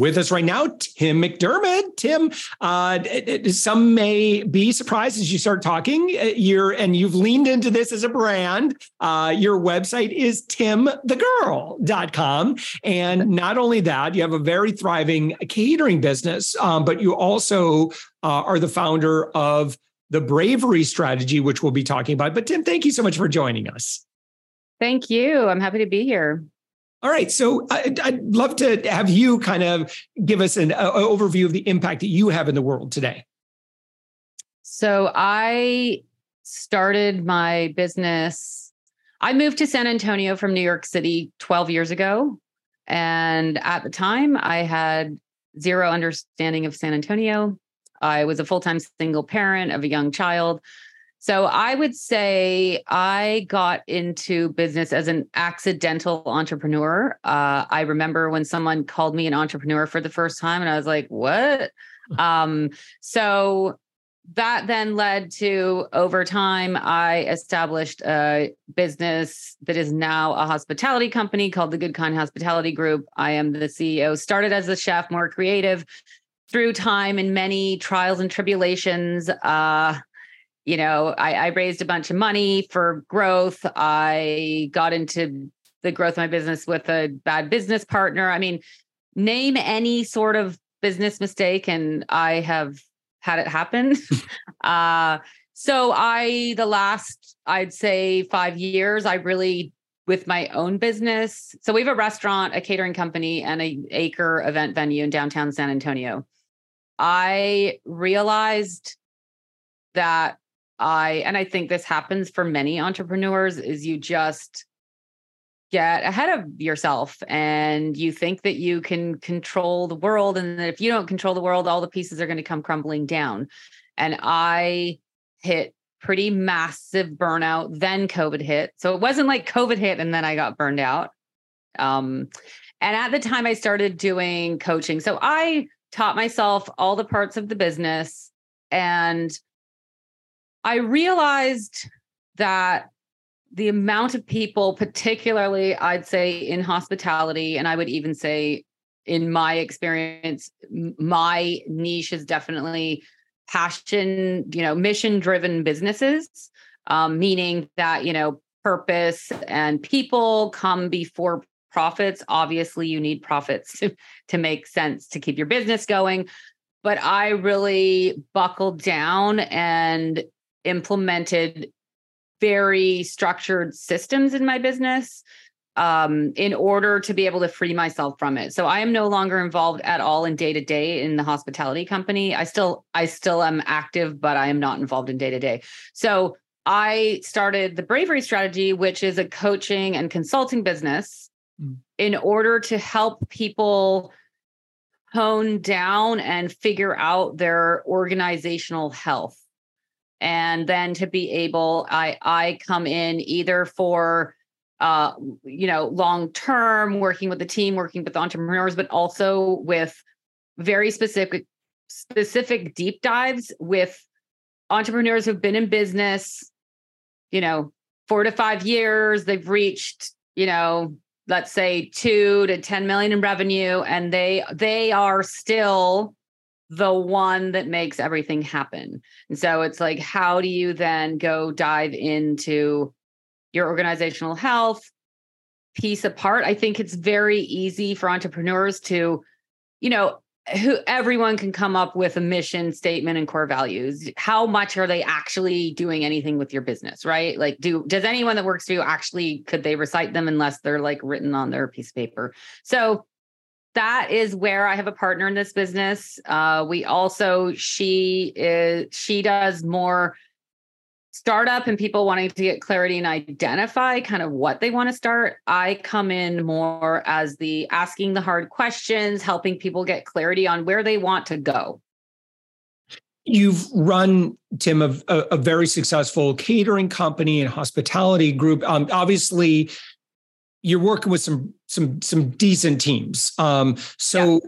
With us right now, Tim McDiarmid. Tim, uh, some may be surprised as you start talking. Uh, you're and you've leaned into this as a brand. Uh, your website is timthegirl.com. And not only that, you have a very thriving catering business, um, but you also uh, are the founder of the bravery strategy, which we'll be talking about. But Tim, thank you so much for joining us. Thank you. I'm happy to be here. All right. So I'd, I'd, love to have you kind of give us an uh, overview of the impact that you have in the world today. So I started my business. I moved to San Antonio from New York City 12 years ago. And at the time, I had zero understanding of San Antonio. I was a full time single parent of a young child. So I would say I got into business as an accidental entrepreneur. Uh, I remember when someone called me an entrepreneur for the first time, and I was like, "What?" um, so that then led to over time, I established a business that is now a hospitality company called the Good Kind Hospitality Group. I am the CEO. Started as a chef, more creative. Through time and many trials and tribulations, uh, you know, I, I raised a bunch of money for growth. I got into the growth of my business with a bad business partner. I mean, name any sort of business mistake, and I have had it happen. uh, so I, the last, I'd say five years, I really with my own business. So we have a restaurant, a catering company, and a acre event venue in downtown San Antonio. I realized that I and I think this happens for many entrepreneurs is you just get ahead of yourself and you think that you can control the world and that if you don't control the world all the pieces are going to come crumbling down. And I hit pretty massive burnout then COVID hit. So it wasn't like COVID hit and then I got burned out. Um and at the time I started doing coaching. So I taught myself all the parts of the business and I realized that the amount of people, particularly I'd say in hospitality, and I would even say in my experience, my niche is definitely passion, you know, mission driven businesses, um, meaning that, you know, purpose and people come before profits. Obviously, you need profits to, to make sense to keep your business going. But I really buckled down and implemented very structured systems in my business um, in order to be able to free myself from it. So I am no longer involved at all in day to day in the hospitality company. I still I still am active, but I am not involved in day to day. So I started the Bravery Strategy, which is a coaching and consulting business, mm. in order to help people hone down and figure out their organizational health and then to be able i i come in either for uh you know long term working with the team working with entrepreneurs but also with very specific specific deep dives with entrepreneurs who've been in business you know 4 to 5 years. They've reached you know let's say 2 to 10 million in revenue and they they are still the one that makes everything happen. And so it's like, how do you then go dive into your organizational health piece apart? I think it's very easy for entrepreneurs to, you know, who everyone can come up with a mission statement and core values how much are they actually doing anything with your business right like do does anyone that works for you actually could they recite them unless they're like written on their piece of paper so that is where i have a partner in this business uh, we also she is she does more startup and people wanting to get clarity and identify kind of what they want to start, I come in more as the asking the hard questions, helping people get clarity on where they want to go. You've run, Tim, a, a very successful catering company and hospitality group. Um, obviously, you're working with some some some decent teams. Um, so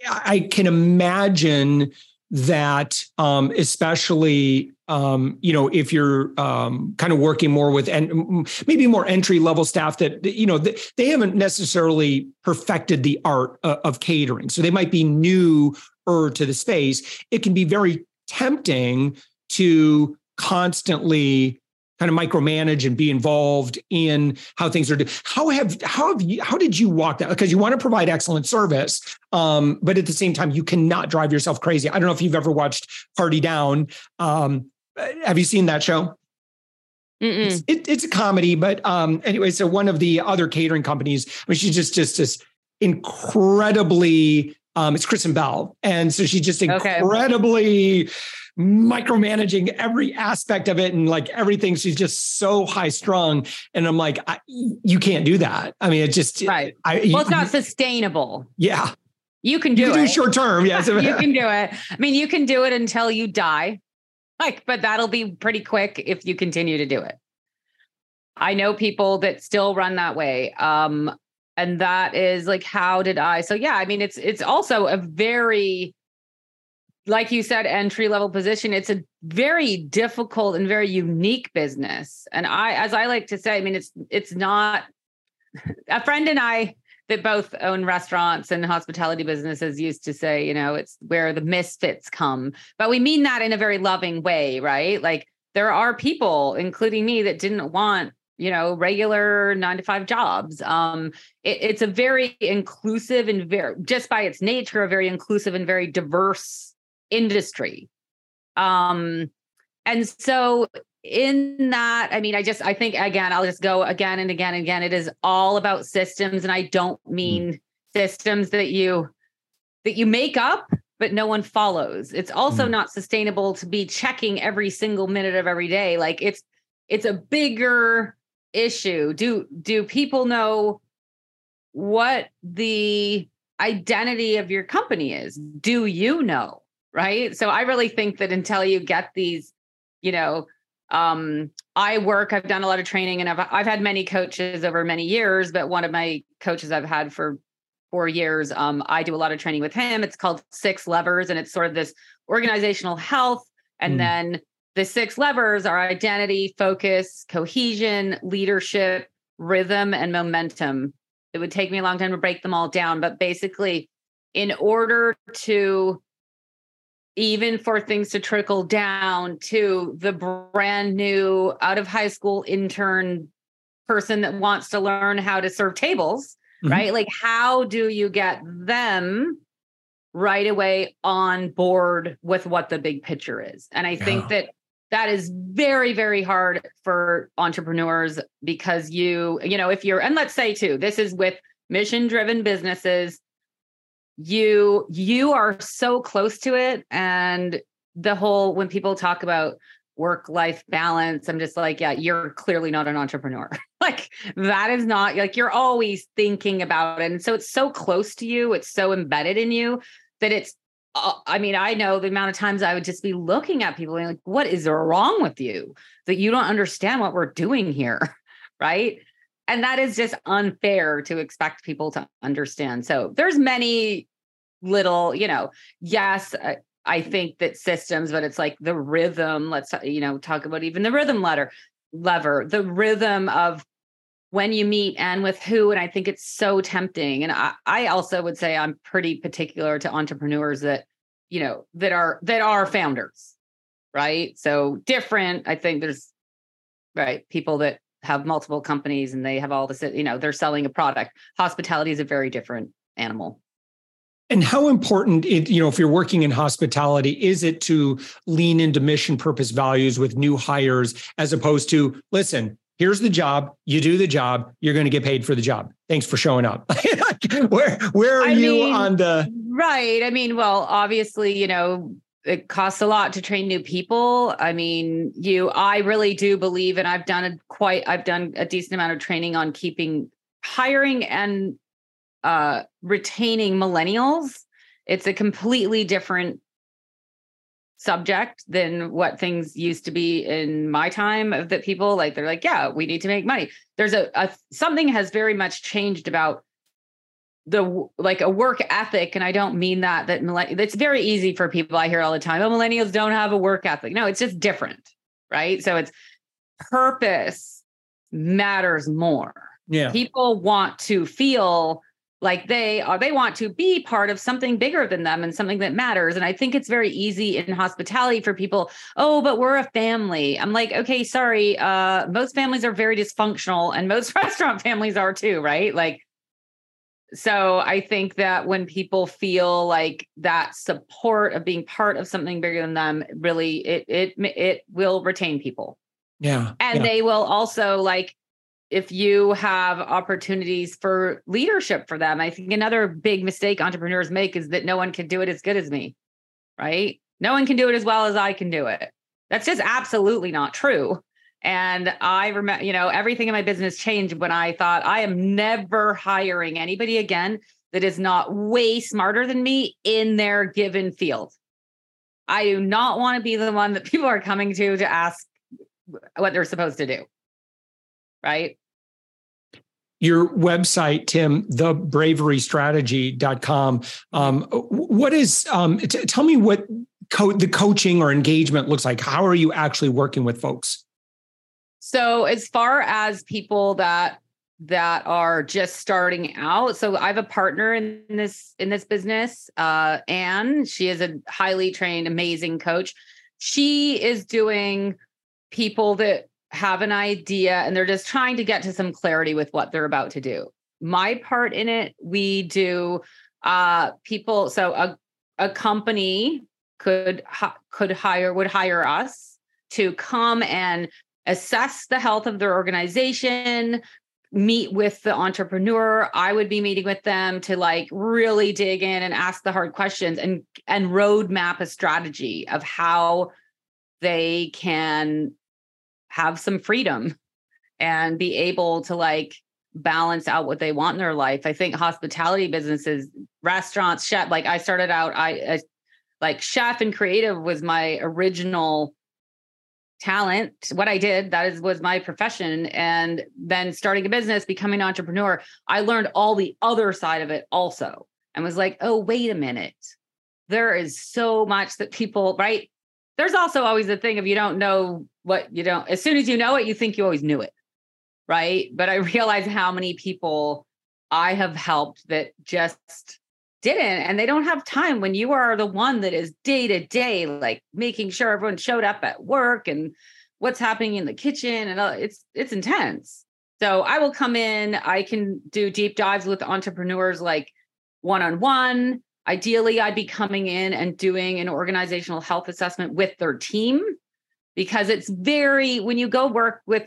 yeah. I can imagine that um, especially um, you know if you're um, kind of working more with and maybe more entry level staff that you know they haven't necessarily perfected the art of catering so they might be new to the space it can be very tempting to constantly kind of micromanage and be involved in how things are done. How have how have you how did you walk that? Because you want to provide excellent service, um, but at the same time, you cannot drive yourself crazy. I don't know if you've ever watched Party Down. Um, have you seen that show? It's, it, it's, a comedy, but um, anyway, so one of the other catering companies, I mean, she's just just just incredibly. Um, it's Kristen Bell, and so she's just incredibly. Okay micromanaging every aspect of it and like everything. She's just so high strung. And I'm like, I, you can't do that. I mean, it just, right. I, well, it's not sustainable. Yeah. You can do you can it. Do short term. Yes. you can do it. I mean, you can do it until you die. Like, but that'll be pretty quick if you continue to do it. I know people that still run that way. Um, and that is like, how did I? So yeah, I mean, it's it's also a very like you said, entry level position, it's a very difficult and very unique business. And I, as I like to say, I mean, it's it's not a friend and I that both own restaurants and hospitality businesses used to say, you know, it's where the misfits come. But we mean that in a very loving way, right? Like there are people, including me, that didn't want you know regular nine to five jobs um it, it's a very inclusive and very just by its nature a very inclusive and very diverse industry. Um, and so in that, I mean, I just I think again, I'll just go again and again and again. It is all about systems, and I don't mean mm. systems that you that you make up but no one follows. It's also mm. not sustainable to be checking every single minute of every day. Like it's it's a bigger issue. Do do people know what the identity of your company is? Do you know? Right? So I really think that until you get these, you know, um, I work, I've done a lot of training and I've I've had many coaches over many years, but one of my coaches I've had for four years, um, I do a lot of training with him. It's called Six Levers, and it's sort of this organizational health. And mm. then the six levers are identity, focus, cohesion, leadership, rhythm, and momentum. It would take me a long time to break them all down, but basically, in order to even for things to trickle down to the brand new out of high school intern person that wants to learn how to serve tables, mm-hmm. right? Like, how do you get them right away on board with what the big picture is? And I think that that is very very hard for entrepreneurs because you you know if you're and let's say too this is with mission driven businesses you you are so close to it. And the whole when people talk about work life balance i'm just like yeah you're clearly not an entrepreneur. Like that is not like you're always thinking about it. And so it's so close to you it's so embedded in you that it's uh, i mean i know the amount of times i would just be looking at people and like what is wrong with you? That you don't understand what we're doing here right and that is just unfair to expect people to understand. So there's many little you know yes I, I think that systems but it's like the rhythm let's you know talk about even the rhythm letter lever the rhythm of when you meet and with who and i think it's so tempting. And I, I also would say i'm pretty particular to entrepreneurs that you know that are that are founders right? So different i think there's right people that have multiple companies and they have all this you know they're selling a product hospitality is a very different animal And how important it, you know, if you're working in hospitality, is it to lean into mission purpose values with new hires as opposed to, listen, here's the job, you do the job, you're going to get paid for the job. Thanks for showing up. where where are I you mean, on the Right. I mean, well, obviously, you know, it costs a lot to train new people. I mean, you I really do believe and I've done a quite I've done a decent amount of training on keeping hiring and uh, retaining millennials, it's a completely different subject than what things used to be in my time of that people. Like they're like yeah we need to make money. There's a, a something has very much changed about the like a work ethic and i don't mean that that it's very easy for people i hear all the time oh millennials don't have a work ethic. No it's just different right? So it's purpose matters more. Yeah. People want to feel like they are they want to be part of something bigger than them and something that matters and i think it's very easy in hospitality for people oh but we're a family. I'm like okay sorry uh most families are very dysfunctional and most restaurant families are too right? Like so i think that when people feel like that support of being part of something bigger than them really it it it will retain people yeah and yeah. they will also like if you have opportunities for leadership for them. I think another big mistake entrepreneurs make is that no one can do it as good as me, right? No one can do it as well as I can do it. That's just absolutely not true. And I remember, you know, everything in my business changed when I thought I am never hiring anybody again that is not way smarter than me in their given field. I do not want to be the one that people are coming to to ask what they're supposed to do right? Your website, Tim, thebraverystrategy.com. Um, what is, um, t- tell me what co- the coaching or engagement looks like. How are you actually working with folks? So, as far as people that that are just starting out so i have a partner in this in this business uh anne she is a highly trained amazing coach she is doing people that have an idea and they're just trying to get to some clarity with what they're about to do. My part in it, we do uh people so a a company could could hire would hire us to come and assess the health of their organization meet with the entrepreneur i would be meeting with them to like really dig in and ask the hard questions and and roadmap a strategy of how they can have some freedom and be able to like balance out what they want in their life. I think hospitality businesses, restaurants, chef, like I started out, I, I like chef and creative was my original talent what i did that is was my profession and then starting a business becoming an entrepreneur i learned all the other side of it also and was like oh wait a minute. There is so much that people right? There's also always the thing of you don't know what you don't as soon as you know it you think you always knew it right? But i realize how many people i have helped that just didn't and they don't have time when you are the one that is day to day like making sure everyone showed up at work and what's happening in the kitchen and it's it's intense. So i will come in i can do deep dives with entrepreneurs like one on one ideally i'd be coming in and doing an organizational health assessment with their team because it's very when you go work with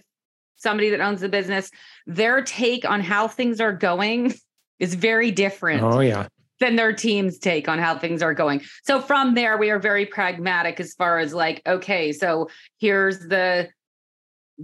somebody that owns the business their take on how things are going is very different. Oh yeah than their team's take on how things are going so from there we are very pragmatic as far as like okay so here's the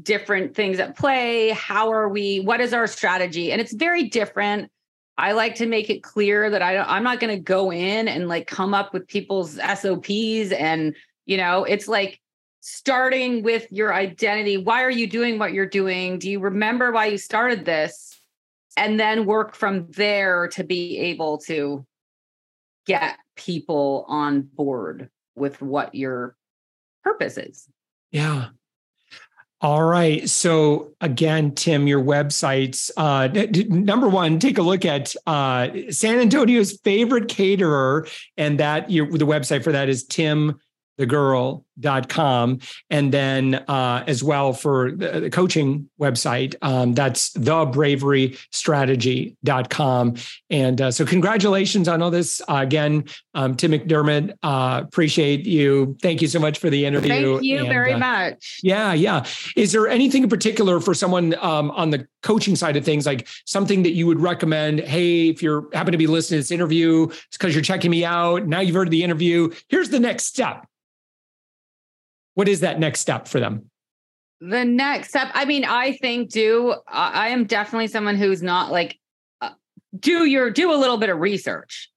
different things at play how are we what is our strategy and it's very different I like to make it clear that I I'm not going to go in and like come up with people's SOPs and you know, it's like starting with your identity. Why are you doing what you're doing? Do you remember why you started this? And then work from there to be able to get people on board with what your purpose is. Yeah. All right. So again, Tim, your websites. Uh, number one, take a look at uh, San Antonio's favorite caterer, and that your the website for that is Tim thegirl.com and then uh, as well for the, the coaching website um, that's thebraverystrategy.com and uh, so congratulations on all this. Uh, again um, tim mcdiarmid uh, appreciate you. Thank you so much for the interview thank you and, very uh, much. Yeah yeah. Is there anything in particular for someone um, on the coaching side of things like something that you would recommend? Hey if you're happen to be listening to this interview it's because you're checking me out. Now you've heard the interview. Here's the next step what is that next step for them? The next step, I mean, I think do I am definitely someone who's not like uh, do your do a little bit of research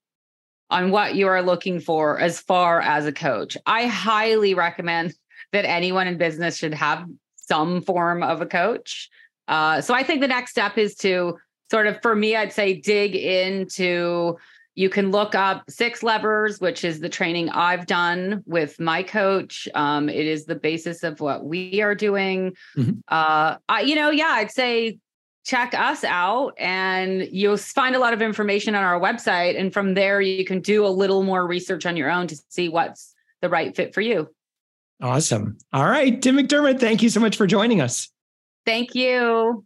on what you are looking for as far as a coach. I highly recommend that anyone in business should have some form of a coach. Uh, so I think the next step is to sort of, for me, I'd say dig into you can look up Six Levers, which is the training I've done with my coach. Um, it is the basis of what we are doing. Mm-hmm. Uh, I, you know, yeah, I'd say check us out and you'll find a lot of information on our website. And from there, you can do a little more research on your own to see what's the right fit for you. Awesome. All right. Tim McDiarmid, thank you so much for joining us. Thank you.